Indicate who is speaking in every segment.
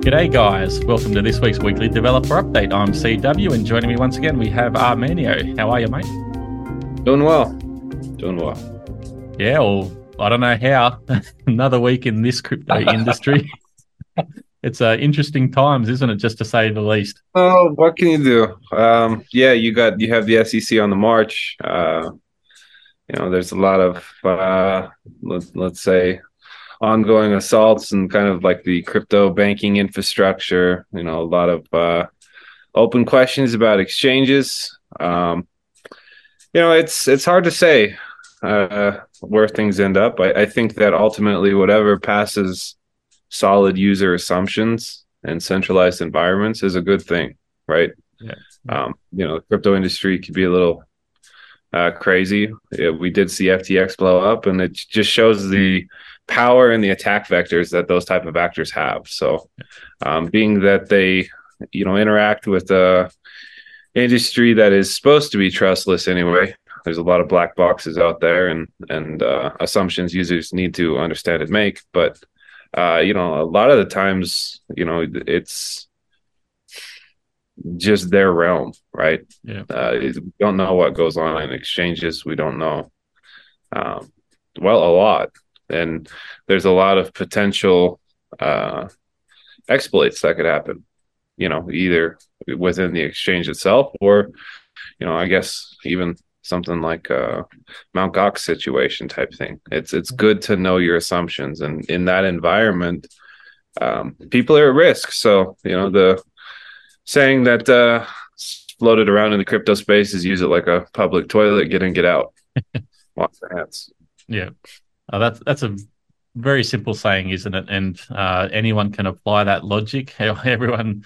Speaker 1: G'day, guys. Welcome to this week's weekly developer update. I'm CW, and joining me once again, we have Armeanio. How are you, mate?
Speaker 2: Doing well. Doing well.
Speaker 1: Yeah, well, I don't know how. Another week in this crypto industry. it's uh, interesting times, isn't it? Just to say the least.
Speaker 2: Oh, what can you do? Um, yeah, you got you have the SEC on the march. Uh, you know, there's a lot of uh, let, let's say ongoing assaults and kind of like the crypto banking infrastructure. You know, a lot of uh, open questions about exchanges. Um, you know, it's it's hard to say uh, where things end up. I, I think that ultimately, whatever passes solid user assumptions and centralized environments is a good thing, right?
Speaker 1: Yeah.
Speaker 2: Um, you know, the crypto industry could be a little uh, crazy. Yeah, we did see FTX blow up, and it just shows the power and the attack vectors that those type of actors have. So, um, being that they, you know, interact with a industry that is supposed to be trustless anyway, there's a lot of black boxes out there and and uh, assumptions users need to understand and make. But uh, you know, a lot of the times, you know, it's just their realm, right?
Speaker 1: Yeah.
Speaker 2: Uh, we don't know what goes on in exchanges. We don't know, um, well, a lot, and there's a lot of potential uh, exploits that could happen. You know, either within the exchange itself, or you know, I guess even something like a Mount Gox situation type thing. It's it's good to know your assumptions, and in that environment, um, people are at risk. So you know the saying that uh, floated around in the crypto space is use it like a public toilet, get in, get out. Wash your hands.
Speaker 1: Yeah, uh, that's that's a very simple saying, isn't it? And uh, anyone can apply that logic. Everyone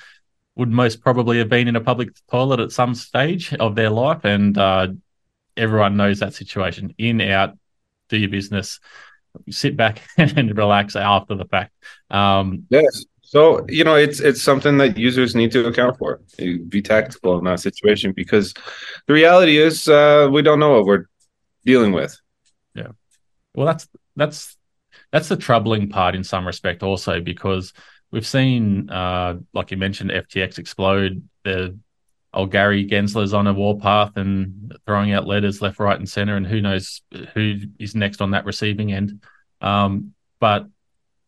Speaker 1: would most probably have been in a public toilet at some stage of their life, and uh, everyone knows that situation. In, out, do your business, sit back and relax after the fact. Um,
Speaker 2: yes. So you know, it's it's something that users need to account for. Be tactical in that situation because the reality is uh, we don't know what we're dealing with.
Speaker 1: Yeah. Well, that's that's that's the troubling part in some respect, also because we've seen, uh, like you mentioned, FTX explode. The old Gary Gensler's on a warpath and throwing out letters left, right, and center, and who knows who is next on that receiving end. Um, but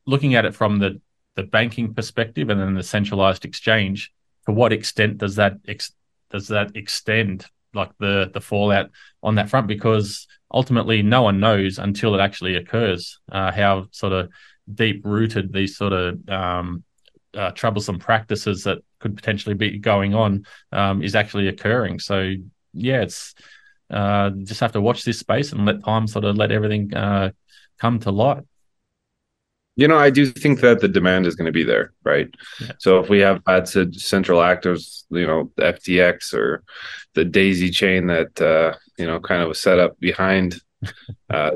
Speaker 1: looking at it from the the banking perspective and then the centralized exchange, to what extent does that ex- does that extend like the the fallout on that front? Because ultimately, no one knows until it actually occurs uh, how sort of deep rooted these sort of um, uh, troublesome practices that could potentially be going on um, is actually occurring. So yeah, it's uh, just have to watch this space and let time sort of let everything uh, come to light.
Speaker 2: You know, I do think that the demand is going to be there, right?
Speaker 1: Yeah.
Speaker 2: So if we have had central actors, you know, FTX or the Daisy chain that uh, you know kind of was set up behind uh,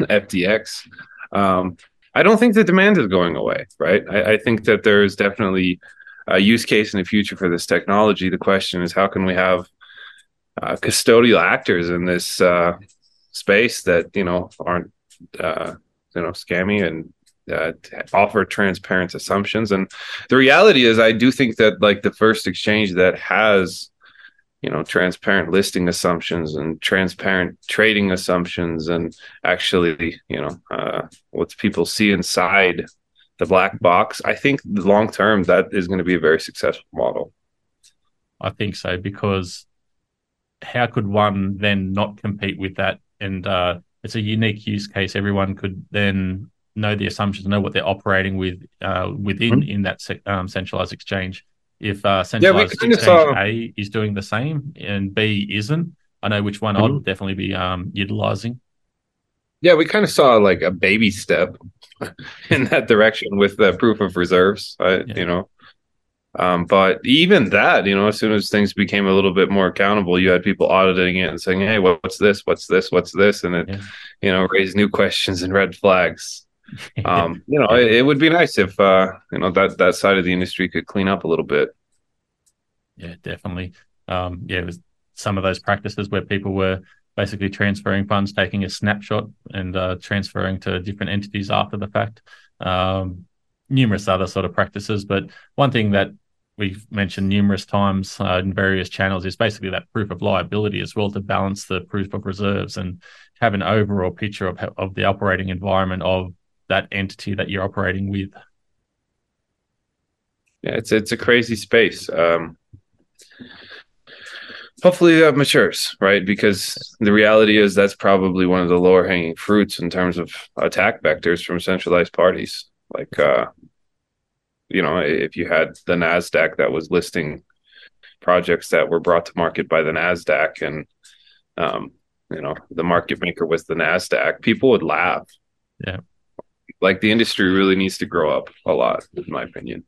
Speaker 2: FTX, um, I don't think the demand is going away, right? I, I think that there is definitely a use case in the future for this technology. The question is, how can we have uh, custodial actors in this uh, space that you know aren't uh, you know scammy and uh, offer transparent assumptions. And the reality is, I do think that like the first exchange that has, you know, transparent listing assumptions and transparent trading assumptions, and actually, you know, uh, what people see inside the black box, I think long term that is going to be a very successful model.
Speaker 1: I think so because how could one then not compete with that? And uh, it's a unique use case. Everyone could then know the assumptions, know what they're operating with uh, within mm-hmm. in that um, centralized exchange. If uh, centralized yeah, exchange saw... A is doing the same and B isn't, I know which one mm-hmm. I'd definitely be um, utilizing.
Speaker 2: Yeah, we kind of saw like a baby step in that direction with the proof of reserves. yeah. You know, um, but even that, you know, as soon as things became a little bit more accountable, you had people auditing it and saying, "Hey, what's this? What's this? What's this?" And it, yeah. you know, raised new questions and red flags. um, you know, it, it, would be nice if uh, you know that that side of the industry could clean up a little bit.
Speaker 1: Yeah, definitely. Um, yeah, it was some of those practices where people were basically transferring funds, taking a snapshot, and uh, transferring to different entities after the fact. Um, numerous other sort of practices, but one thing that we've mentioned numerous times uh, in various channels is basically that proof of liability as well to balance the proof of reserves and have an overall picture of of the operating environment of that entity that you're operating with.
Speaker 2: Yeah, it's it's a crazy space. Um, hopefully that matures, right? Because the reality is that's probably one of the lower hanging fruits in terms of attack vectors from centralized parties. Like, uh, you know, if you had the Nasdaq that was listing projects that were brought to market by the Nasdaq, and um, you know, the market maker was the Nasdaq, people would laugh.
Speaker 1: Yeah,
Speaker 2: like the industry really needs to grow up a lot, in my opinion.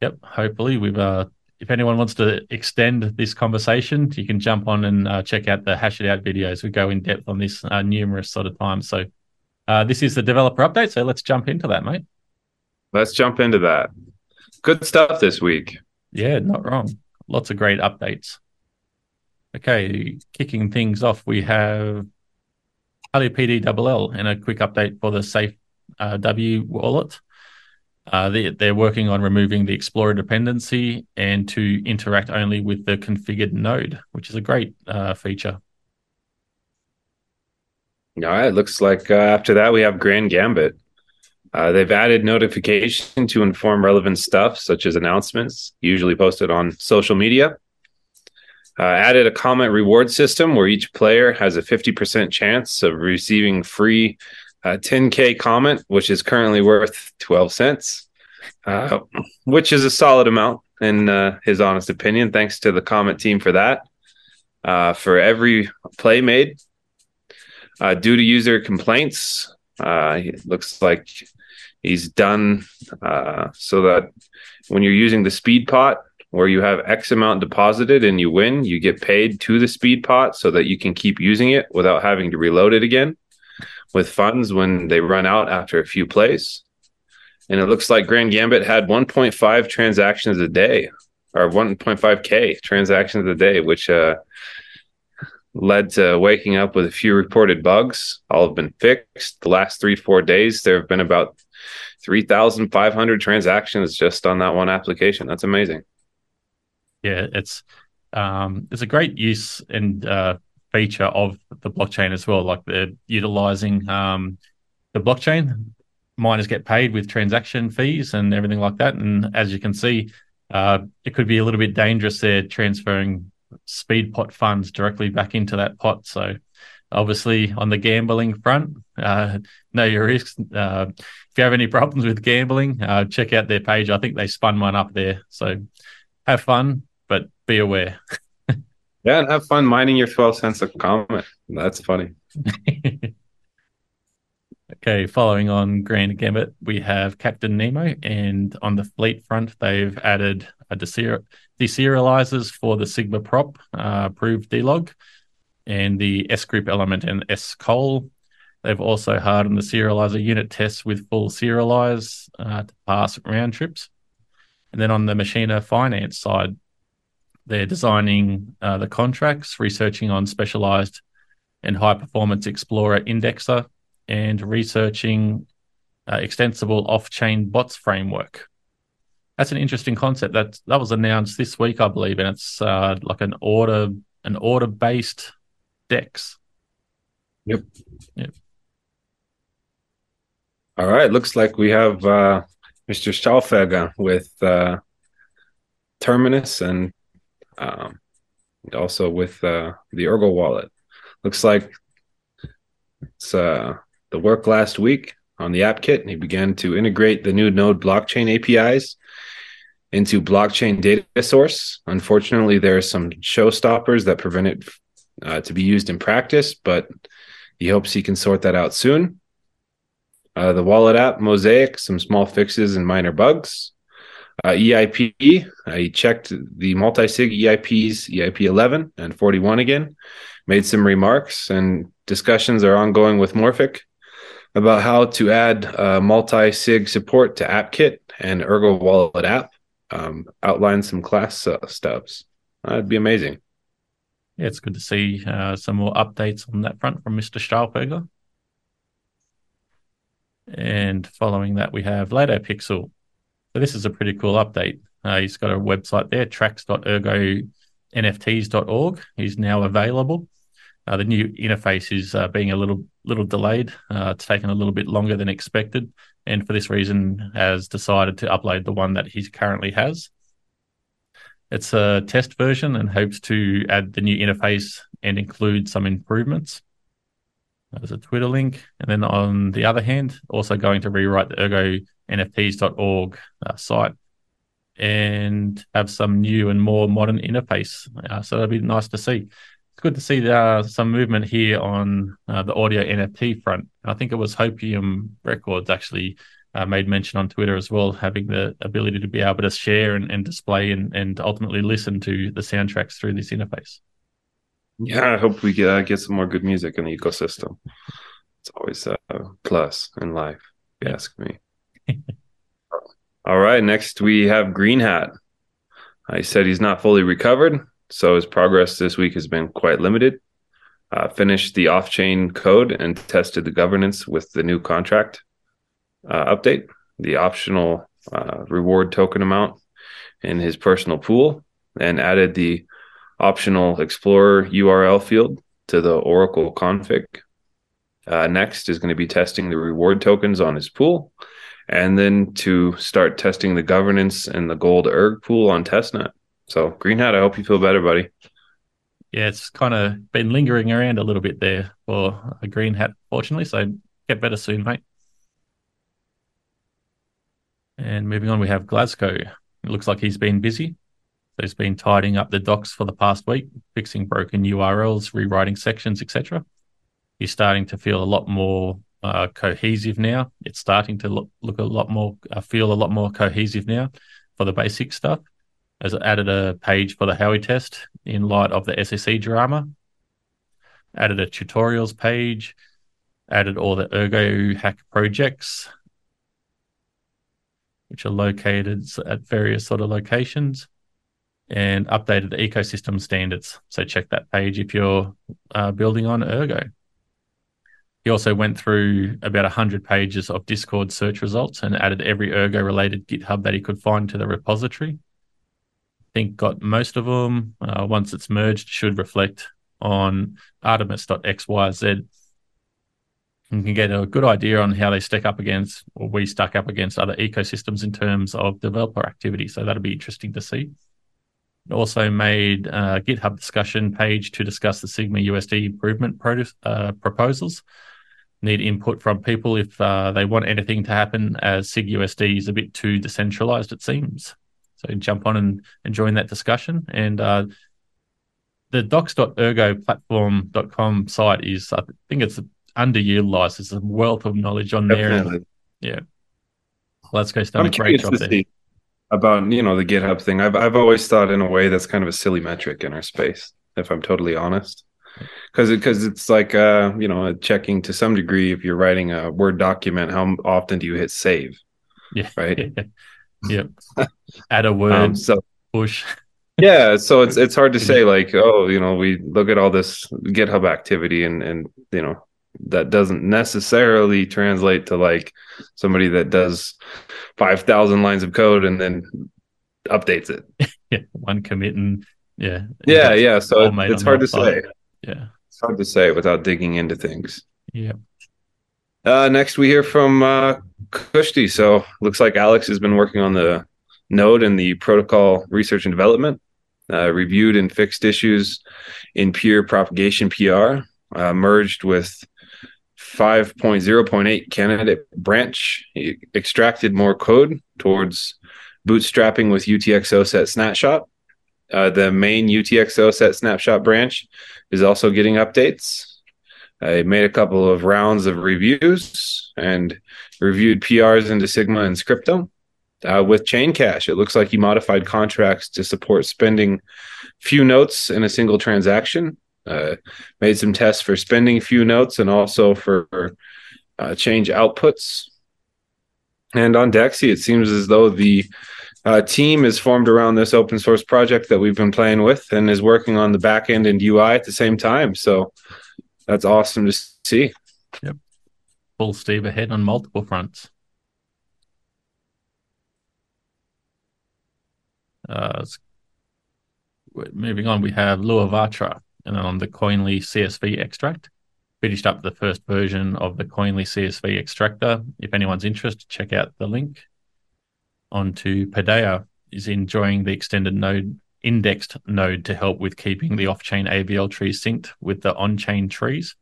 Speaker 1: Yep. Hopefully, we've uh, if anyone wants to extend this conversation, you can jump on and uh, check out the hash it out videos. We go in depth on this uh, numerous sort of times. So uh, this is the developer update. So let's jump into that, mate.
Speaker 2: Let's jump into that. Good stuff this week.
Speaker 1: Yeah, not wrong. Lots of great updates. Okay, kicking things off, we have LUPDLL and a quick update for the Safe uh, W wallet. Uh, they, they're working on removing the Explorer dependency and to interact only with the configured node, which is a great uh, feature.
Speaker 2: All right. Looks like uh, after that, we have Grand Gambit. Uh, they've added notification to inform relevant stuff, such as announcements, usually posted on social media. Uh, added a Comet reward system where each player has a 50% chance of receiving free uh, 10K Comet, which is currently worth 12 cents, uh, which is a solid amount in uh, his honest opinion. Thanks to the Comet team for that. Uh, for every play made, uh, due to user complaints, it looks like he's done so that when you're using the speed pot, where you have X amount deposited and you win, you get paid to the speed pot so that you can keep using it without having to reload it again with funds when they run out after a few plays. And it looks like Grand Gambit had 1.5 transactions a day or 1.5K transactions a day, which uh, led to waking up with a few reported bugs. All have been fixed. The last three, four days, there have been about 3,500 transactions just on that one application. That's amazing.
Speaker 1: Yeah, it's um, it's a great use and uh, feature of the blockchain as well. Like they're utilizing um, the blockchain. Miners get paid with transaction fees and everything like that. And as you can see, uh, it could be a little bit dangerous there transferring speed pot funds directly back into that pot. So obviously on the gambling front, uh, know your risks. Uh, if you have any problems with gambling, uh, check out their page. I think they spun one up there. So have fun, but be aware.
Speaker 2: Yeah, and have fun mining your 12 cents a Comet. That's funny.
Speaker 1: okay, following on Grand Gambit, we have Captain Nemo, and on the fleet front, they've added a deserializers for the Sigma prop uh, approved DLog and the S group element and S col. They've also hardened the serializer unit tests with full serialize uh, to pass round trips. And then on the Machina finance side, they're designing uh, the contracts, researching on specialized and high performance Explorer indexer, and researching uh, extensible off chain bots framework. That's an interesting concept. That that was announced this week, I believe, and it's uh, like an order an order based DEX.
Speaker 2: Yep. Yep. All right. Looks like we have uh, Mr. Stahlfelge with uh, Terminus and um, also with uh, the Ergo wallet. Looks like it's uh, the work last week on the app kit. And he began to integrate the new Node blockchain APIs into blockchain data source. Unfortunately, there are some showstoppers that prevent it uh, to be used in practice, but he hopes he can sort that out soon. Uh, the wallet app, Mosaik, some small fixes and minor bugs. Uh, EIP, I checked the multi-sig EIPs, EIP 11 and 41 again, made some remarks, and discussions are ongoing with Morphic about how to add uh, multi-sig support to AppKit and Ergo Wallet app. Um, outline some class uh, stubs. That'd be amazing.
Speaker 1: yeah, it's good to see uh, some more updates on that front from Mr. Stahlfelge. And following that, we have Lado Pixel. So this is a pretty cool update. Uh, he's got a website there, tracks.ergonfts.org. He's now available. Uh, the new interface is uh, being a little little delayed. Uh, it's taken a little bit longer than expected, and for this reason, has decided to upload the one that he currently has. It's a test version and hopes to add the new interface and include some improvements. There's a Twitter link. And then on the other hand, also going to rewrite the ergonfts.org uh, site and have some new and more modern interface. Uh, so that'd be nice to see. It's good to see uh, some movement here on uh, the audio NFT front. I think it was Hopium Records actually uh, made mention on Twitter as well, having the ability to be able to share and, and display and, and ultimately listen to the soundtracks through this interface.
Speaker 2: Yeah, I hope we get, uh, get some more good music in the ecosystem. It's always a plus in life, if you ask me. All right, next we have Green Hat. I said he's not fully recovered, so his progress this week has been quite limited. Uh, finished the off chain code and tested the governance with the new contract uh, update, the optional uh, reward token amount in his personal pool, and added the optional Explorer URL field to the Oracle config. Uh, next is going to be testing the reward tokens on his pool, and then to start testing the governance and the gold erg pool on testnet. So, Green Hat, I hope you feel better, buddy.
Speaker 1: Yeah, it's kind of been lingering around a little bit there for a Green Hat, fortunately. So, get better soon, mate. And moving on, we have Glasgow. It looks like he's been busy. So he's been tidying up the docs for the past week, fixing broken URLs, rewriting sections, etc. He's starting to feel a lot more uh, cohesive now. It's starting to look, look a lot more, uh, feel a lot more cohesive now for the basic stuff. As added a page for the Howey test in light of the SSE drama, added a tutorials page, added all the Ergo hack projects, which are located at various sort of locations, and updated the ecosystem standards. So check that page if you're uh, building on Ergo. He also went through about 100 pages of Discord search results and added every Ergo related GitHub that he could find to the repository. I think got most of them. Uh, once it's merged, should reflect on artemis.xyz and can get a good idea on how they stack up against, or we stack up against other ecosystems in terms of developer activity. So that'll be interesting to see. Also made a GitHub discussion page to discuss the Sigma USD improvement pro- uh, proposals. Need input from people if uh, they want anything to happen, as Sig USD is a bit too decentralized, it seems. So jump on and, and join that discussion. And uh, the docs.ergoplatform.com site is, I think it's underutilized. There's a wealth of knowledge on Definitely. there. And, yeah. Let's go start a great job there.
Speaker 2: About you know the GitHub thing, I've I've always thought in a way that's kind of a silly metric in our space, if I'm totally honest, because because it, it's like uh you know checking to some degree if you're writing a Word document, how often do you hit save?
Speaker 1: Yeah,
Speaker 2: right.
Speaker 1: yep. Add a word. Um, so push.
Speaker 2: yeah, so it's it's hard to say like oh you know we look at all this GitHub activity and and you know that doesn't necessarily translate to like somebody that does 5000 lines of code and then updates it
Speaker 1: yeah one commit and yeah
Speaker 2: yeah yeah so it, it's hard to say
Speaker 1: yeah.
Speaker 2: It's hard to say without digging into things.
Speaker 1: Yeah.
Speaker 2: Uh, next we hear from uh kushti. So looks like alex has been working on the node and the protocol research and development. Uh, reviewed and fixed issues in peer propagation pr uh, merged with 5.0.8 candidate branch. Extracted more code towards bootstrapping with UTXO set snapshot. Uh, the main UTXO set snapshot branch is also getting updates. I made a couple of rounds of reviews and reviewed PRs into Sigma and Scrypto. Uh, with Chain Cash, it looks like he modified contracts to support spending few notes in a single transaction uh, made some tests for spending few notes and also for uh, change outputs. And on Dexy, it seems as though the A team is formed around this open source project that we've been playing with and is working on the back end and UI at the same time. So that's awesome to see.
Speaker 1: Yep. Full steam ahead on multiple fronts. Uh, moving on, we have Luivatra and on the Koinly CSV extract. Finished up the first version of the Koinly CSV extractor. If anyone's interested, check out the link. On to Paideia is enjoying the extended node indexed node to help with keeping the off-chain AVL trees synced with the on-chain trees.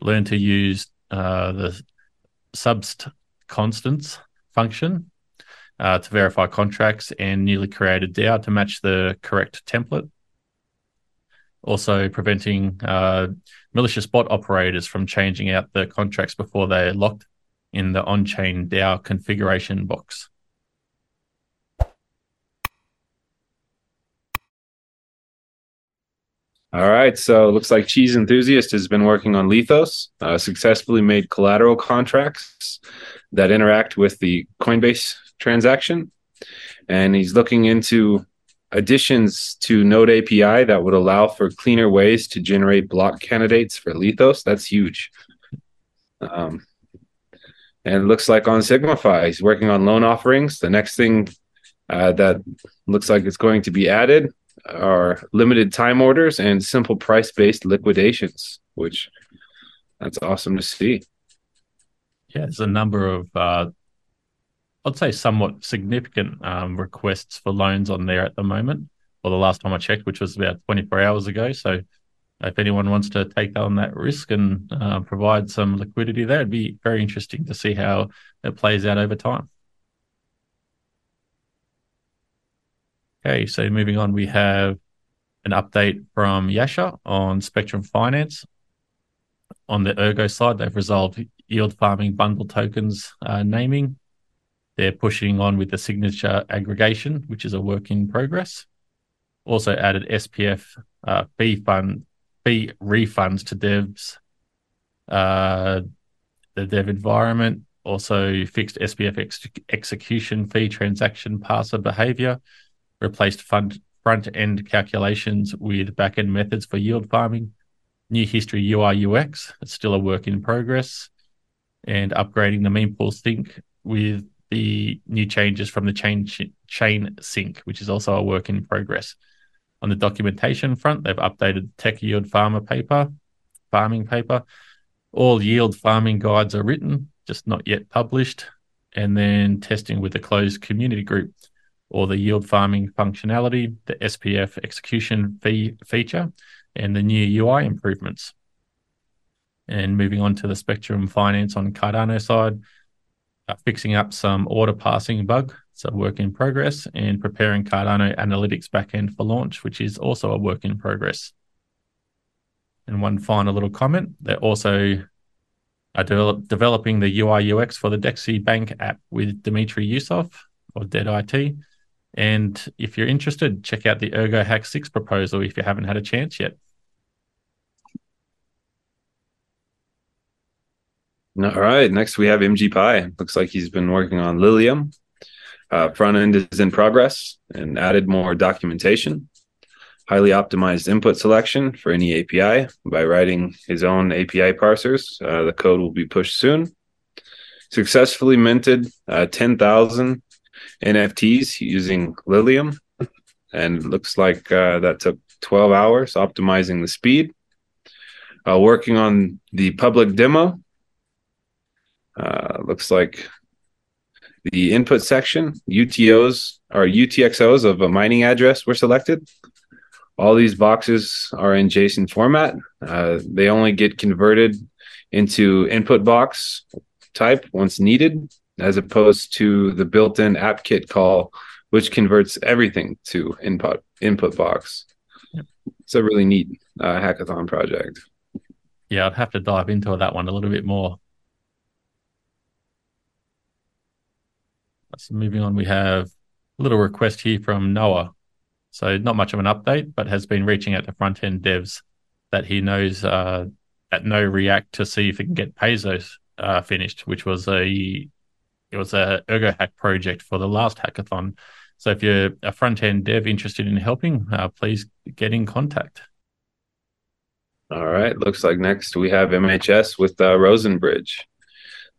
Speaker 1: Learn to use uh, the subst constants function uh, to verify contracts and newly created DAO to match the correct template. Also, preventing uh, malicious bot operators from changing out the contracts before they're locked in the on chain DAO configuration box.
Speaker 2: All right, so it looks like Cheese Enthusiast has been working on Lithos, uh, successfully made collateral contracts that interact with the Coinbase transaction. And he's looking into additions to Node API that would allow for cleaner ways to generate block candidates for Lithos. That's huge. Um, and it looks like on Sigmafi, he's working on loan offerings. The next thing uh, that looks like it's going to be added are limited time orders and simple price based liquidations, which that's awesome to see.
Speaker 1: Yeah, there's a number of uh, I'd say somewhat significant um, requests for loans on there at the moment. Or the last time I checked, which was about 24 hours ago. So if anyone wants to take on that risk and uh, provide some liquidity there, it'd be very interesting to see how it plays out over time. Okay, so moving on, we have an update from Yasha on Spectrum Finance. On the Ergo side, they've resolved yield farming bundle tokens uh, naming they're pushing on with the signature aggregation, which is a work in progress. Also added SPF uh, fee fund fee refunds to devs, uh, the dev environment. Also fixed SPF ex- execution fee transaction parser behavior. Replaced front end calculations with back end methods for yield farming. New history UI UX. It's still a work in progress. And upgrading the mempool sync with the new changes from the chain chain sync, which is also a work in progress. On the documentation front, they've updated the tech yield farmer paper, farming paper. All yield farming guides are written, just not yet published. And then testing with a closed community group or the yield farming functionality, the SPF execution fee feature, and the new UI improvements. And moving on to the Spectrum Finance on Cardano side, uh, fixing up some order passing bug. It's a work in progress and preparing Cardano Analytics backend for launch, which is also a work in progress. And one final little comment, they're also are de- developing the UI UX for the Dexy Bank app with Dmitry Usov or Dead IT. And if you're interested, check out the Ergo Hack 6 proposal if you haven't had a chance yet.
Speaker 2: All right. Next, we have MG Pi. Looks like he's been working on Lilium. Uh, front end is in progress and added more documentation. Highly optimized input selection for any API by writing his own API parsers. Uh, the code will be pushed soon. Successfully minted uh, 10,000 NFTs using Lilium. And looks like uh, that took 12 hours optimizing the speed. Uh, working on the public demo uh, looks like the input section, UTOs or UTXOs of a mining address were selected. All these boxes are in JSON format. Uh, they only get converted into input box type once needed, as opposed to the built-in app-kit call, which converts everything to input input box. Yep. It's a really neat uh, hackathon project.
Speaker 1: Yeah, I'd have to dive into that one a little bit more. So moving on, we have a little request here from Noah. So not much of an update, but has been reaching out to front end devs that he knows uh, at no React to see if he can get Pezos uh, finished, which was a it was a ErgoHack project for the last hackathon. So if you're a front end dev interested in helping, uh, please get in contact.
Speaker 2: All right. Looks like next we have MHS with uh, Rosenbridge.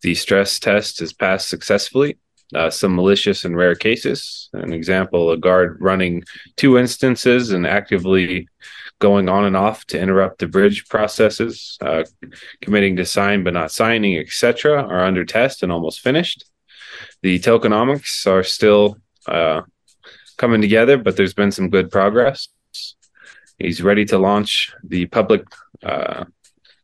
Speaker 2: The stress test is passed successfully. Uh, some malicious and rare cases. An example: a guard running two instances and actively going on and off to interrupt the bridge processes, uh, committing to sign but not signing, etc., are under test and almost finished. The tokenomics are still uh, coming together, but there's been some good progress. He's ready to launch the public uh,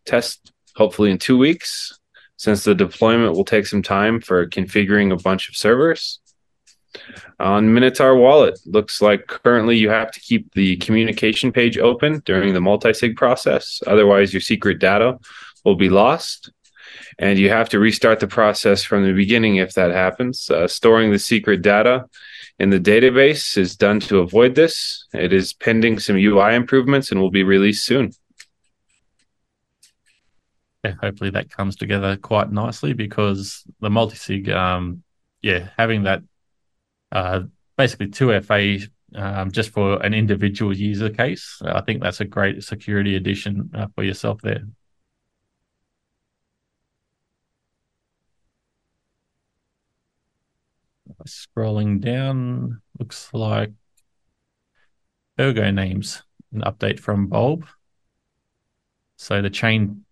Speaker 2: test hopefully in two weeks, since the deployment will take some time for configuring a bunch of servers. On Minotaur Wallet, looks like currently you have to keep the communication page open during the multi-sig process. Otherwise, your secret data will be lost. And you have to restart the process from the beginning if that happens. Uh, storing the secret data in the database is done to avoid this. It is pending some UI improvements and will be released soon.
Speaker 1: Yeah, hopefully that comes together quite nicely because the multi-sig, um, yeah, having that uh, basically 2FA um, just for an individual user case, I think that's a great security addition uh, for yourself there. Scrolling down, looks like Ergo names, an update from Bulb. So the chain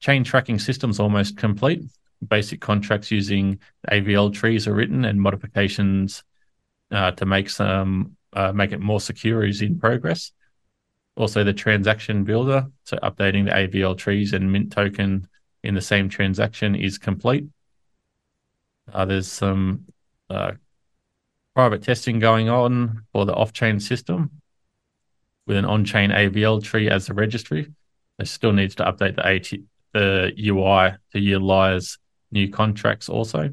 Speaker 1: chain tracking system's almost complete. Basic contracts using AVL trees are written, and modifications uh, to make some uh, make it more secure is in progress. Also, the transaction builder, so updating the AVL trees and mint token in the same transaction is complete. Uh, there's some uh, private testing going on for the off-chain system with an on-chain AVL tree as the registry. It still needs to update the AT, the UI to utilize new contracts also.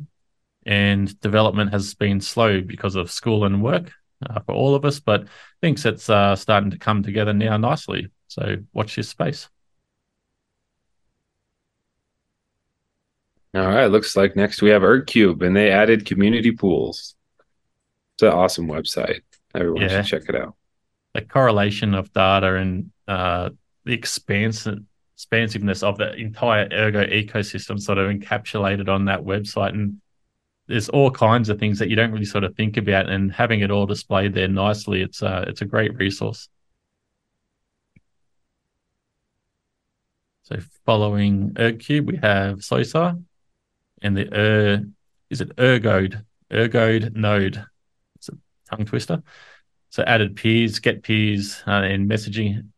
Speaker 1: And development has been slow because of school and work uh, for all of us, but thinks it's uh, starting to come together now nicely. So watch this space.
Speaker 2: All right, looks like next we have ErgCube, and they added community pools. It's an awesome website. Everyone yeah. should check it out.
Speaker 1: The correlation of data and uh, the expansive expansiveness of the entire Ergo ecosystem sort of encapsulated on that website, and there's all kinds of things that you don't really sort of think about, and having it all displayed there nicely, it's a it's a great resource. So following ErgCube, we have SOSA, and the er is it ergode ergode node. It's a tongue twister. So added peers, get peers, uh, and messaging,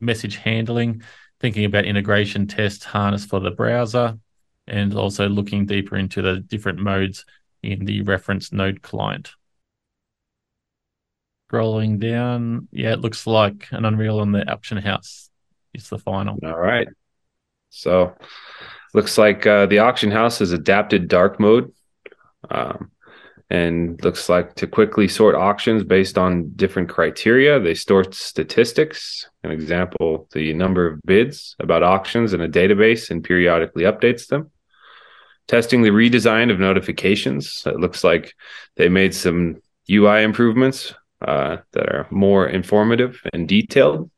Speaker 1: message handling, thinking about integration test harness for the browser, and also looking deeper into the different modes in the reference node client. Scrolling down, yeah, it looks like an Unreal on the Auction house is the final.
Speaker 2: All right. So Looks like uh, the auction house has adapted dark mode. Um, and looks like to quickly sort auctions based on different criteria. They store statistics, an example, the number of bids about auctions in a database and periodically updates them. Testing the redesign of notifications. It looks like they made some UI improvements uh, that are more informative and detailed.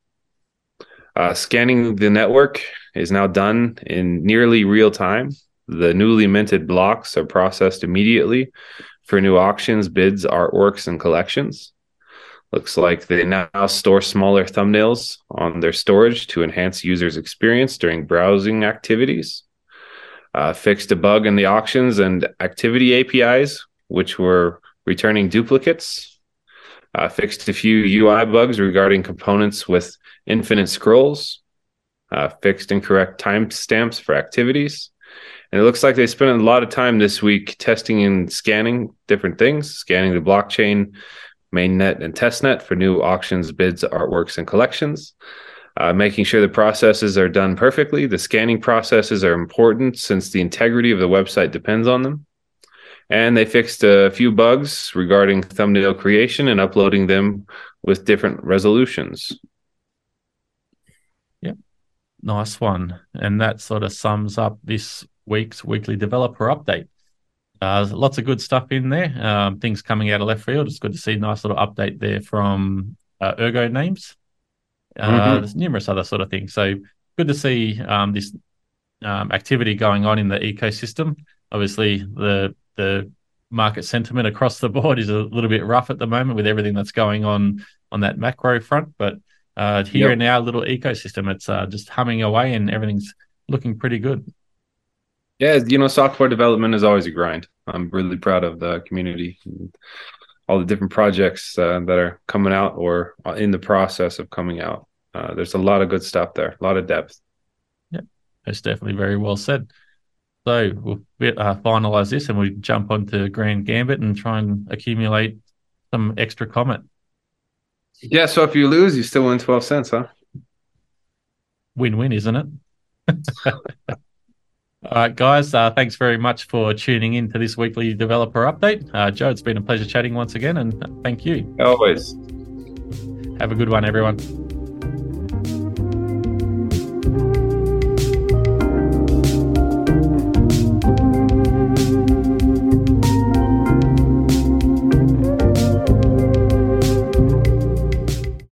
Speaker 2: Uh, scanning the network is now done in nearly real time. The newly minted blocks are processed immediately for new auctions, bids, artworks, and collections. Looks like they now store smaller thumbnails on their storage to enhance users' experience during browsing activities. Uh, fixed a bug in the auctions and activity APIs, which were returning duplicates. Uh, fixed a few UI bugs regarding components with infinite scrolls, uh, fixed and correct timestamps for activities. And it looks like they spent a lot of time this week testing and scanning different things, scanning the blockchain, mainnet, and testnet for new auctions, bids, artworks, and collections. Uh, making sure the processes are done perfectly. The scanning processes are important since the integrity of the website depends on them. And they fixed a few bugs regarding thumbnail creation and uploading them with different resolutions.
Speaker 1: Nice one. And that sort of sums up this week's weekly developer update. Uh, lots of good stuff in there. Um, things coming out of left field. It's good to see a nice little update there from uh, Ergo Names. Uh, mm-hmm. There's numerous other sort of things. So good to see um, this um, activity going on in the ecosystem. Obviously, the the market sentiment across the board is a little bit rough at the moment with everything that's going on on that macro front. But uh, here yep. in our little ecosystem, it's uh, just humming away and everything's looking pretty good.
Speaker 2: Yeah, you know, software development is always a grind. I'm really proud of the community, all the different projects uh, that are coming out or in the process of coming out. Uh, there's a lot of good stuff there, a lot of depth.
Speaker 1: Yeah, that's definitely very well said. So we'll uh, finalize this and we jump onto Grand Gambit and try and accumulate some extra Comet.
Speaker 2: Yeah, so if you lose, you still win 12 cents, huh?
Speaker 1: Win win, isn't it? All right, guys, uh, thanks very much for tuning in to this weekly developer update. Uh, Joe, it's been a pleasure chatting once again, and thank you.
Speaker 2: Always.
Speaker 1: Have a good one, everyone.